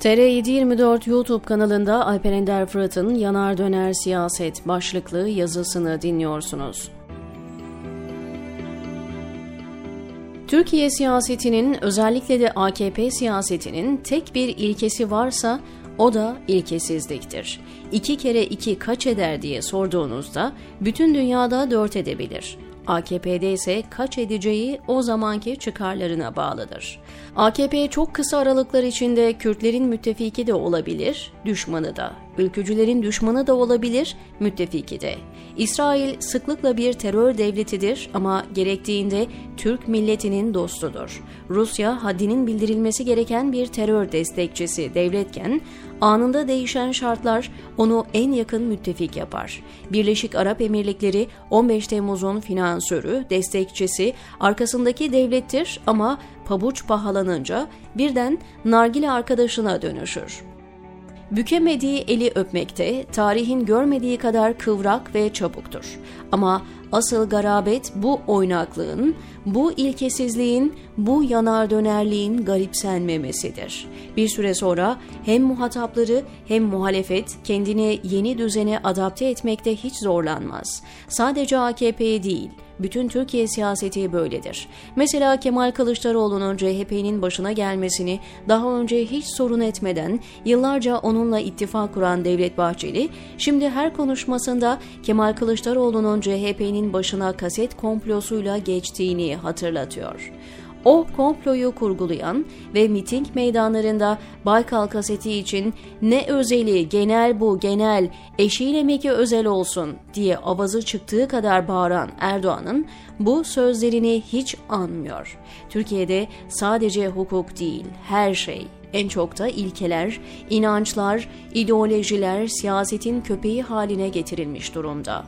TR724 YouTube kanalında Alper Ender Fırat'ın Yanar Döner Siyaset başlıklı yazısını dinliyorsunuz. Türkiye siyasetinin özellikle de AKP siyasetinin tek bir ilkesi varsa o da ilkesizliktir. İki kere iki kaç eder diye sorduğunuzda bütün dünyada dört edebilir. AKP'de ise kaç edeceği o zamanki çıkarlarına bağlıdır. AKP çok kısa aralıklar içinde Kürtlerin müttefiki de olabilir, düşmanı da. Ülkücülerin düşmanı da olabilir, müttefiki de. İsrail sıklıkla bir terör devletidir ama gerektiğinde Türk milletinin dostudur. Rusya haddinin bildirilmesi gereken bir terör destekçisi devletken anında değişen şartlar onu en yakın müttefik yapar. Birleşik Arap Emirlikleri 15 Temmuz'un finansörü, destekçisi, arkasındaki devlettir ama pabuç pahalanınca birden nargile arkadaşına dönüşür. Bükemediği eli öpmekte, tarihin görmediği kadar kıvrak ve çabuktur. Ama asıl garabet bu oynaklığın, bu ilkesizliğin, bu yanar dönerliğin garipsenmemesidir. Bir süre sonra hem muhatapları hem muhalefet kendini yeni düzene adapte etmekte hiç zorlanmaz. Sadece AKP'ye değil, bütün Türkiye siyaseti böyledir. Mesela Kemal Kılıçdaroğlu'nun CHP'nin başına gelmesini daha önce hiç sorun etmeden yıllarca onunla ittifak kuran Devlet Bahçeli, şimdi her konuşmasında Kemal Kılıçdaroğlu'nun CHP'nin başına kaset komplosuyla geçtiğini hatırlatıyor. O komployu kurgulayan ve miting meydanlarında Baykal kaseti için ne özeli, genel bu, genel, eşiyle mi ki özel olsun diye avazı çıktığı kadar bağıran Erdoğan'ın bu sözlerini hiç anmıyor. Türkiye'de sadece hukuk değil, her şey, en çok da ilkeler, inançlar, ideolojiler siyasetin köpeği haline getirilmiş durumda.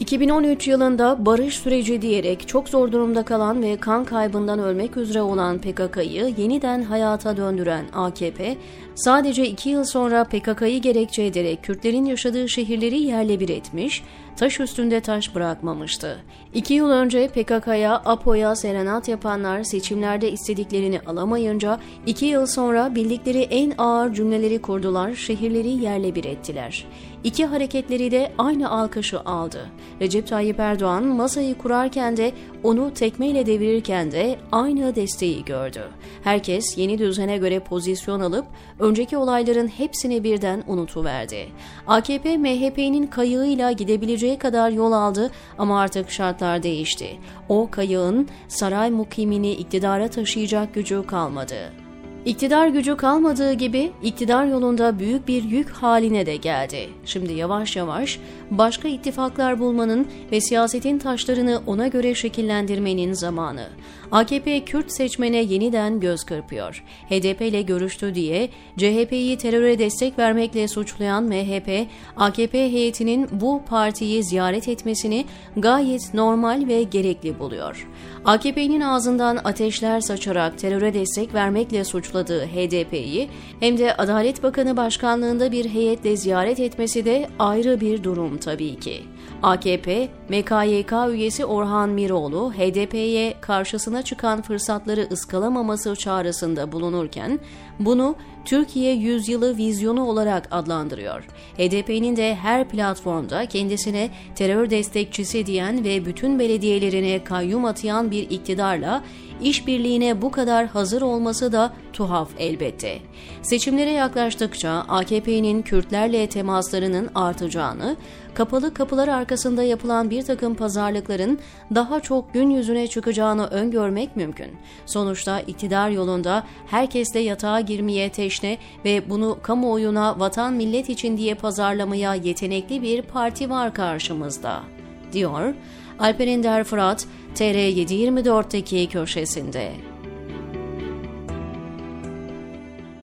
2013 yılında barış süreci diyerek çok zor durumda kalan ve kan kaybından ölmek üzere olan PKK'yı yeniden hayata döndüren AKP, sadece iki yıl sonra PKK'yı gerekçe ederek Kürtlerin yaşadığı şehirleri yerle bir etmiş, taş üstünde taş bırakmamıştı. İki yıl önce PKK'ya, APO'ya serenat yapanlar seçimlerde istediklerini alamayınca, iki yıl sonra bildikleri en ağır cümleleri kurdular, şehirleri yerle bir ettiler. İki hareketleri de aynı alkışı aldı. Recep Tayyip Erdoğan masayı kurarken de onu tekmeyle devirirken de aynı desteği gördü. Herkes yeni düzene göre pozisyon alıp önceki olayların hepsini birden unutuverdi. AKP MHP'nin kayığıyla gidebileceği kadar yol aldı ama artık şartlar değişti. O kayığın saray mukimini iktidara taşıyacak gücü kalmadı. İktidar gücü kalmadığı gibi iktidar yolunda büyük bir yük haline de geldi. Şimdi yavaş yavaş başka ittifaklar bulmanın ve siyasetin taşlarını ona göre şekillendirmenin zamanı. AKP Kürt seçmene yeniden göz kırpıyor. HDP ile görüştü diye CHP'yi teröre destek vermekle suçlayan MHP, AKP heyetinin bu partiyi ziyaret etmesini gayet normal ve gerekli buluyor. AKP'nin ağzından ateşler saçarak teröre destek vermekle suçladığı HDP'yi hem de Adalet Bakanı başkanlığında bir heyetle ziyaret etmesi de ayrı bir durum tabii ki. AKP, MKYK üyesi Orhan Miroğlu, HDP'ye karşısına çıkan fırsatları ıskalamaması çağrısında bulunurken, bunu Türkiye yüzyılı vizyonu olarak adlandırıyor. HDP'nin de her platformda kendisine terör destekçisi diyen ve bütün belediyelerine kayyum atayan bir iktidarla işbirliğine bu kadar hazır olması da tuhaf elbette. Seçimlere yaklaştıkça AKP'nin Kürtlerle temaslarının artacağını, kapalı kapılar arkasında yapılan bir takım pazarlıkların daha çok gün yüzüne çıkacağını öngörmek mümkün. Sonuçta iktidar yolunda herkesle yatağa girmeye teşne ve bunu kamuoyuna vatan millet için diye pazarlamaya yetenekli bir parti var karşımızda, diyor Alper Ender Fırat, TR724'teki köşesinde.